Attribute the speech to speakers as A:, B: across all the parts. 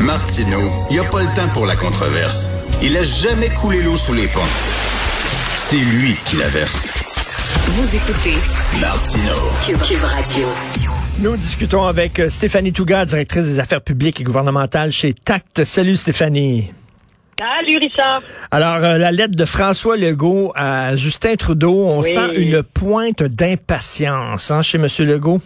A: Martineau, il n'y a pas le temps pour la controverse. Il a jamais coulé l'eau sous les ponts. C'est lui qui la verse.
B: Vous écoutez
A: Martineau.
B: Cube, Radio.
C: Nous discutons avec euh, Stéphanie Touga, directrice des affaires publiques et gouvernementales chez TACT. Salut Stéphanie.
D: Salut Richard.
C: Alors, euh, la lettre de François Legault à Justin Trudeau, on
D: Oui.
C: sent une pointe d'impatience hein, chez M. Legault?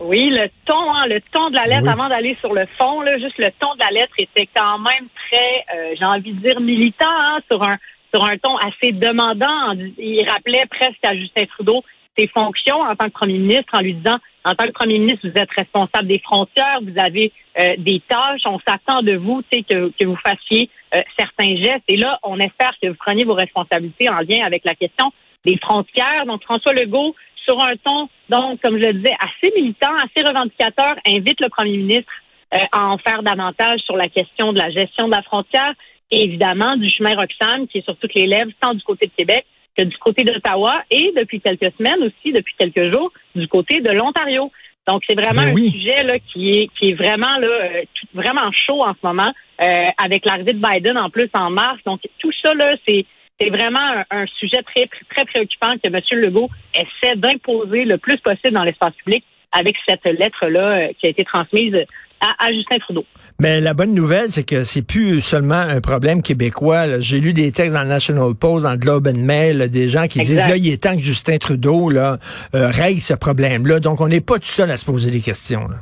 D: Oui, le ton, hein, le ton de la lettre,
C: Oui.
D: avant d'aller sur le fond, là, juste le ton de la lettre était quand même très, euh, j'ai envie de dire militant, hein, sur un sur un ton assez demandant. Il rappelait presque à Justin Trudeau ses fonctions en tant que premier ministre en lui disant, en tant que premier ministre, vous êtes responsable des frontières, vous avez euh, des tâches, on s'attend de vous, tu sais, que, que vous fassiez euh, certains gestes. Et là, on espère que vous preniez vos responsabilités en lien avec la question des frontières. Donc, François Legault, sur un ton, donc, comme je le disais, assez militant, assez revendicateur, invite le premier ministre euh, à en faire davantage sur la question de la gestion de la frontière et évidemment du chemin Roxham qui est sur toutes les lèvres, tant du côté de Québec que du côté d'Ottawa et depuis quelques semaines aussi, depuis quelques jours, du côté de l'Ontario. Donc c'est vraiment
C: Ben
D: un sujet là qui est qui est vraiment là euh, tout- vraiment chaud en ce moment euh, avec l'arrivée de Biden en plus en mars. Donc tout ça là c'est c'est vraiment un, un sujet très très préoccupant que M. Legault essaie d'imposer le plus possible dans l'espace public avec cette lettre là qui a été transmise à, à Justin Trudeau.
C: Mais la bonne nouvelle, c'est que c'est plus seulement un problème québécois. J'ai lu des textes dans le National Post, dans le Globe and Mail, là, des gens qui disent là, il est temps que Justin Trudeau là, euh, règle ce problème-là. Donc, on n'est pas tout seul à se poser des questions. là.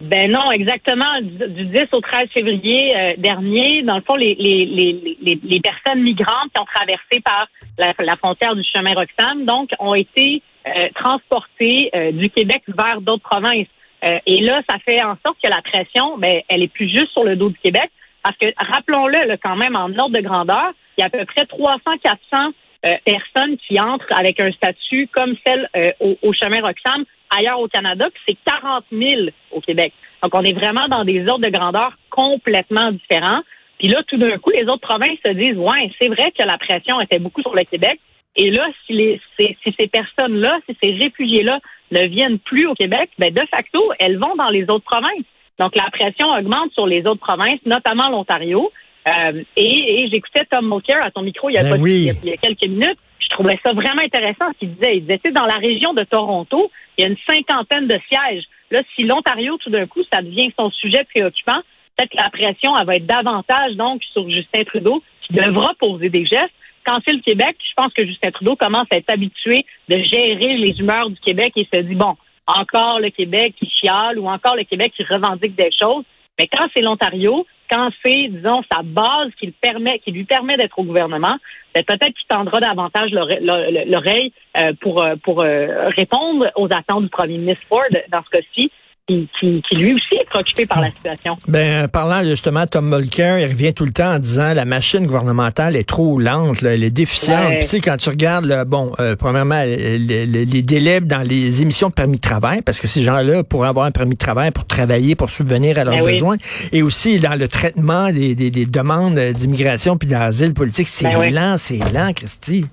D: Ben non, exactement. Du, du 10 au 13 février euh, dernier, dans le fond, les, les, les, les, personnes migrantes qui ont traversé par la, la frontière du chemin Roxham, donc, ont été euh, transportées euh, du Québec vers d'autres provinces. Euh, et là, ça fait en sorte que la pression, ben, elle est plus juste sur le dos du Québec, parce que rappelons-le quand même en ordre de grandeur, il y a à peu près 300-400 euh, personnes qui entrent avec un statut comme celle euh, au, au chemin Roxham ailleurs au Canada, puis c'est 40 000 au Québec. Donc, on est vraiment dans des ordres de grandeur complètement différents. Puis là, tout d'un coup, les autres provinces se disent, ouais, c'est vrai que la pression était beaucoup sur le Québec. Et là, si, les, si, si ces personnes-là, si ces réfugiés-là ne viennent plus au Québec, ben de facto, elles vont dans les autres provinces. Donc, la pression augmente sur les autres provinces, notamment l'Ontario. Euh, et et j'écoutais Tom Mulcair à ton micro il y a,
C: Ben
D: pas-
C: oui.
D: il y a quelques minutes. Je trouvais ça vraiment intéressant ce qu'il disait. Il disait, tu sais, dans la région de Toronto, il y a une cinquantaine de sièges. Là, si l'Ontario, tout d'un coup, ça devient son sujet préoccupant, peut-être que la pression, elle va être davantage, donc, sur Justin Trudeau, qui devra poser des gestes. Quand c'est le Québec, je pense que Justin Trudeau commence à être habitué de gérer les humeurs du Québec et se dit, bon, encore le Québec qui chiale ou encore le Québec qui revendique des choses. Mais quand c'est l'Ontario, quand c'est, disons, sa base qui, permet, qui lui permet d'être au gouvernement, ben, peut-être qu'il tendra davantage l'ore- l'ore- l'oreille euh, pour, euh, pour euh, répondre aux attentes du premier ministre Ford dans ce cas-ci, qui, qui, qui lui aussi est préoccupé par la situation.
C: Ben, euh, parlant justement de Tom Mulcair, il revient tout le temps en disant la machine gouvernementale est trop lente, là, elle est déficiente.
D: Ouais.
C: Puis, tu sais, quand tu regardes, là, bon, euh, premièrement, les, les- les délais dans les émissions de permis de travail, parce que ces gens-là pourraient avoir un permis de travail pour travailler, pour subvenir à leurs
D: Ben oui.
C: besoins, et aussi dans le traitement des, des, des demandes d'immigration puis d'asile politique, c'est
D: Ben oui.
C: lent, c'est lent, Christy.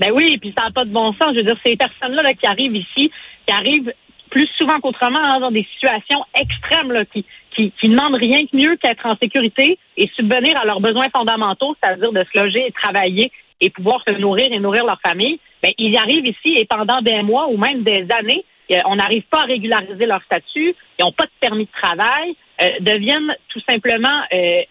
D: Ben oui, puis ça n'a pas de bon sens. Je veux dire, ces personnes-là là, qui arrivent ici, qui arrivent plus souvent qu'autrement hein, dans des situations extrêmes, qui, qui, demandent rien que mieux qu'être en sécurité et subvenir à leurs besoins fondamentaux, c'est-à-dire de se loger et travailler et pouvoir se nourrir et nourrir leur famille. Ben, ils arrivent ici et pendant des mois ou même des années, euh, on n'arrive pas à régulariser leur statut, ils n'ont pas de permis de travail, euh, deviennent tout simplement, euh,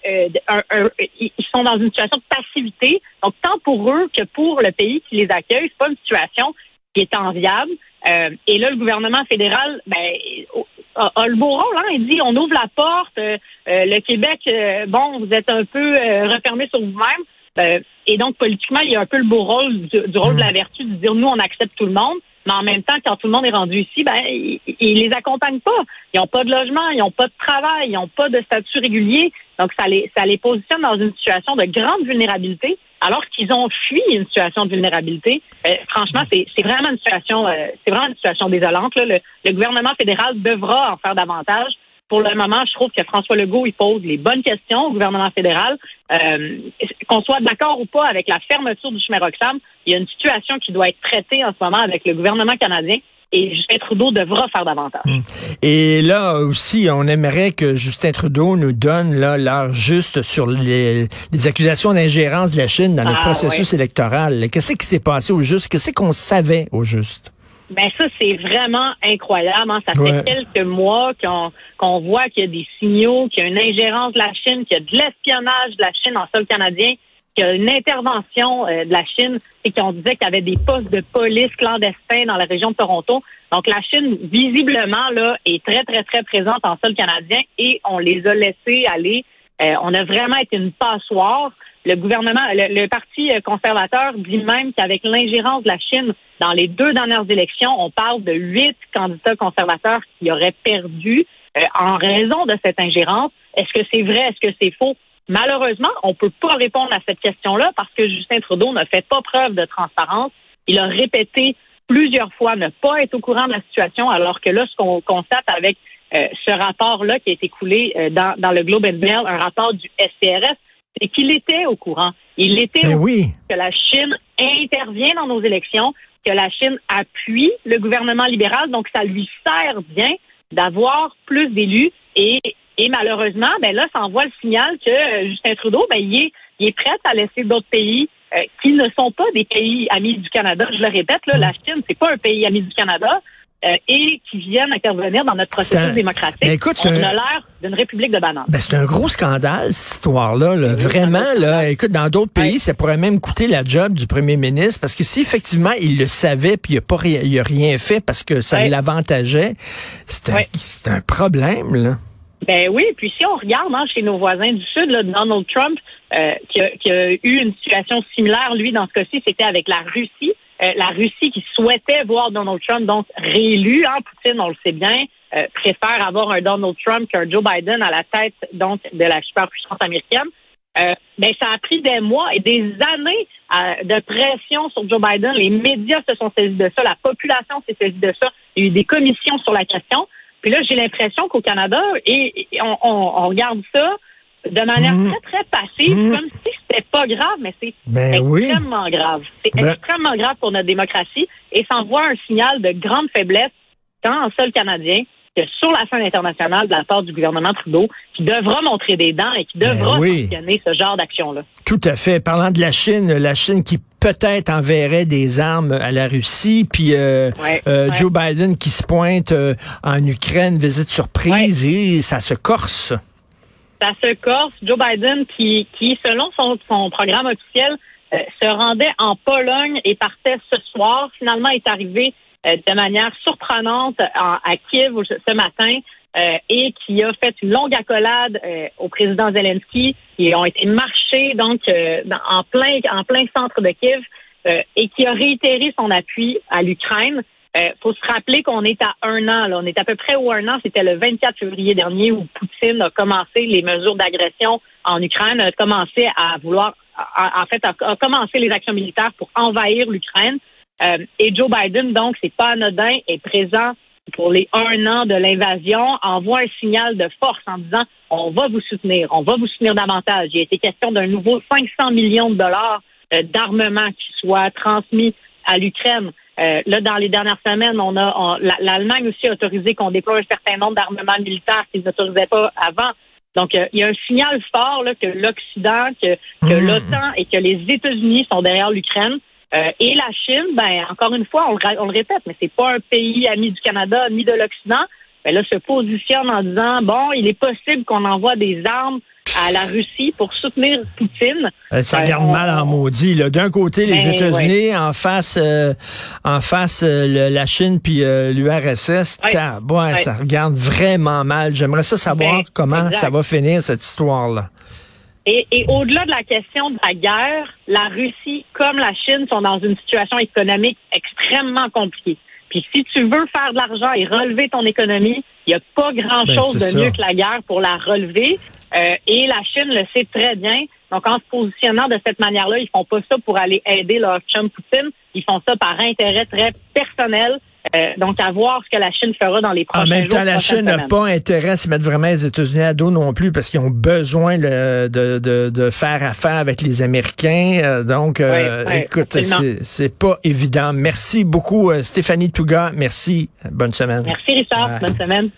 D: ils sont dans une situation de passivité. Donc, tant pour eux que pour le pays qui les accueille, c'est pas une situation qui est enviable. Euh, et là, le gouvernement fédéral ben, a, a le beau rôle. Hein? Il dit, on ouvre la porte. euh, euh, le Québec, euh, bon, vous êtes un peu euh, refermé sur vous-même. Et donc, politiquement, il y a un peu le beau rôle du, du rôle de la vertu de dire, nous, on accepte tout le monde. Mais en même temps, quand tout le monde est rendu ici, ben, ils, ils les accompagnent pas. Ils n'ont pas de logement, ils n'ont pas de travail, ils n'ont pas de statut régulier. Donc, ça les, ça les positionne dans une situation de grande vulnérabilité, alors qu'ils ont fui une situation de vulnérabilité. Euh, franchement, c'est vraiment une situation, euh, c'est vraiment une situation désolante. là. Le, le gouvernement fédéral devra en faire davantage. Pour le moment, je trouve que François Legault il pose les bonnes questions au gouvernement fédéral. Euh, Qu'on soit d'accord ou pas avec la fermeture du chemin Roxham, il y a une situation qui doit être traitée en ce moment avec le gouvernement canadien et Justin Trudeau devra faire davantage. Hmm.
C: Et là aussi, on aimerait que Justin Trudeau nous donne là l'heure juste sur les, accusations d'ingérence de la Chine dans le ah, processus électoral. Qu'est-ce qui s'est passé au juste? Qu'est-ce qu'on savait au juste?
D: Ben ça, c'est vraiment incroyable. Hein. Ça fait quelques mois qu'on voit qu'il y a des signaux, qu'il y a une ingérence de la Chine, qu'il y a de l'espionnage de la Chine en sol canadien qu'il y a une intervention euh, de la Chine et qu'on disait qu'il y avait des postes de police clandestins dans la région de Toronto. Donc la Chine, visiblement, là, est très, très, très présente en sol canadien et on les a laissés aller. Euh, on a vraiment été une passoire. Le gouvernement, le, Parti conservateur dit même qu'avec l'ingérence de la Chine dans les deux dernières élections, on parle de huit candidats conservateurs qui auraient perdu euh, en raison de cette ingérence. Est-ce que c'est vrai? Est-ce que c'est faux? Malheureusement, on ne peut pas répondre à cette question-là parce que Justin Trudeau ne fait pas preuve de transparence. Il a répété plusieurs fois ne pas être au courant de la situation, alors que là, ce qu'on constate avec euh, ce rapport-là qui a été coulé euh, dans, dans, le Globe and Mail, un rapport du SCRS, c'est qu'il était au courant. Il était
C: au
D: courant que la Chine intervient dans nos élections, que la Chine appuie le gouvernement libéral, donc ça lui sert bien d'avoir plus d'élus et et malheureusement, ben là, ça envoie le signal que euh, Justin Trudeau, ben, il est, il est prêt à laisser d'autres pays euh, qui ne sont pas des pays amis du Canada. Je le répète, là, la Chine, c'est pas un pays ami du Canada. Euh, et qui viennent intervenir dans notre processus démocratique. Ben, écoute, On a l'air d'une république de bananes.
C: Ben, c'est un gros scandale, cette histoire-là. Là. Vraiment, là, écoute, dans d'autres pays, ça pourrait même coûter la job du premier ministre, parce que si effectivement il le savait, puis il n'a pas il a rien fait parce que ça l'avantageait, c'est un, un problème. Là.
D: Ben oui, puis si on regarde hein, chez nos voisins du Sud, là, Donald Trump, euh, qui, a, qui, a, eu une situation similaire, lui, dans ce cas-ci, c'était avec la Russie. Euh, la Russie qui souhaitait voir Donald Trump donc réélu, hein, Poutine, on le sait bien, euh, préfère avoir un Donald Trump qu'un Joe Biden à la tête donc de la superpuissance américaine. Euh, ben, ça a pris des mois et des années de pression sur Joe Biden. Les médias se sont saisis de ça, la population s'est saisie de ça. Il y a eu des commissions sur la question. Puis là, j'ai l'impression qu'au Canada, et, on, regarde ça de manière mmh. très, très passive, mmh. comme si c'était pas grave, mais c'est ben extrêmement grave. C'est ben extrêmement grave pour notre démocratie et ça envoie un signal de grande faiblesse tant en sol canadien que sur la scène internationale de la part du gouvernement Trudeau, qui devra montrer des dents et qui ben devra sanctionner ce genre d'action-là.
C: Tout à fait. Parlant de la Chine, la Chine qui peut-être enverrait des armes à la Russie, puis euh, euh, Joe Biden qui se pointe euh, en Ukraine, visite surprise, et ça se corse.
D: Ça se corse. Joe Biden qui, qui selon son, son programme officiel, se rendait en Pologne et partait ce soir. Finalement, est arrivé de manière surprenante à, à Kiev ce matin. Euh, et qui a fait une longue accolade euh, au président Zelensky, qui ont été marchés donc euh, en plein en plein centre de Kiev et qui a réitéré son appui à l'Ukraine. Il faut se rappeler qu'on est à un an, là. on est à peu près au un an, c'était le 24 février dernier où Poutine a commencé les mesures d'agression en Ukraine, a commencé à vouloir, en fait, a, commencé les actions militaires pour envahir l'Ukraine. Et Joe Biden, donc, c'est pas anodin, est présent pour les un an de l'invasion envoie un signal de force en disant on va vous soutenir, on va vous soutenir davantage. Il a été question d'un nouveau 500 millions de dollars euh, d'armement qui soit transmis à l'Ukraine. Euh, là, dans les dernières semaines, on a l'Allemagne aussi a autorisé qu'on déploie un certain nombre d'armements militaires qu'ils n'autorisaient pas avant. Donc, euh, il y a un signal fort là, que l'Occident, que, que mmh. l'OTAN et que les États-Unis sont derrière l'Ukraine. Euh, et la Chine, ben encore une fois, on le, répète, mais c'est pas un pays ami du Canada ni de l'Occident. Ben là, se positionne en disant bon, il est possible qu'on envoie des armes à la Russie pour soutenir Poutine.
C: Euh, ça regarde mal en maudit. D'un côté, les ben, États-Unis, en face, euh, en face la Chine puis l'URSS. Ça regarde vraiment mal. J'aimerais ça savoir ben, comment ça va finir cette histoire-là.
D: Et, et au-delà de la question de la guerre, la Russie comme la Chine sont dans une situation économique extrêmement compliquée. Puis si tu veux faire de l'argent et relever ton économie, il n'y a pas grand-chose ben, de mieux que la guerre pour la relever. Euh, et la Chine le sait très bien. Donc, en se positionnant de cette manière-là, ils font pas ça pour aller aider leur chum Poutine. Ils font ça par intérêt très personnel. Donc, à voir ce que la Chine fera dans les prochains jours.
C: En même temps, la Chine n'a pas intérêt à se mettre vraiment les États-Unis à dos non plus parce qu'ils ont besoin de, de, de, faire affaire avec les Américains. donc, écoute, c'est pas évident. Merci beaucoup, Stéphanie Touga. Merci. Bonne semaine.
D: Merci, Richard. Bonne semaine.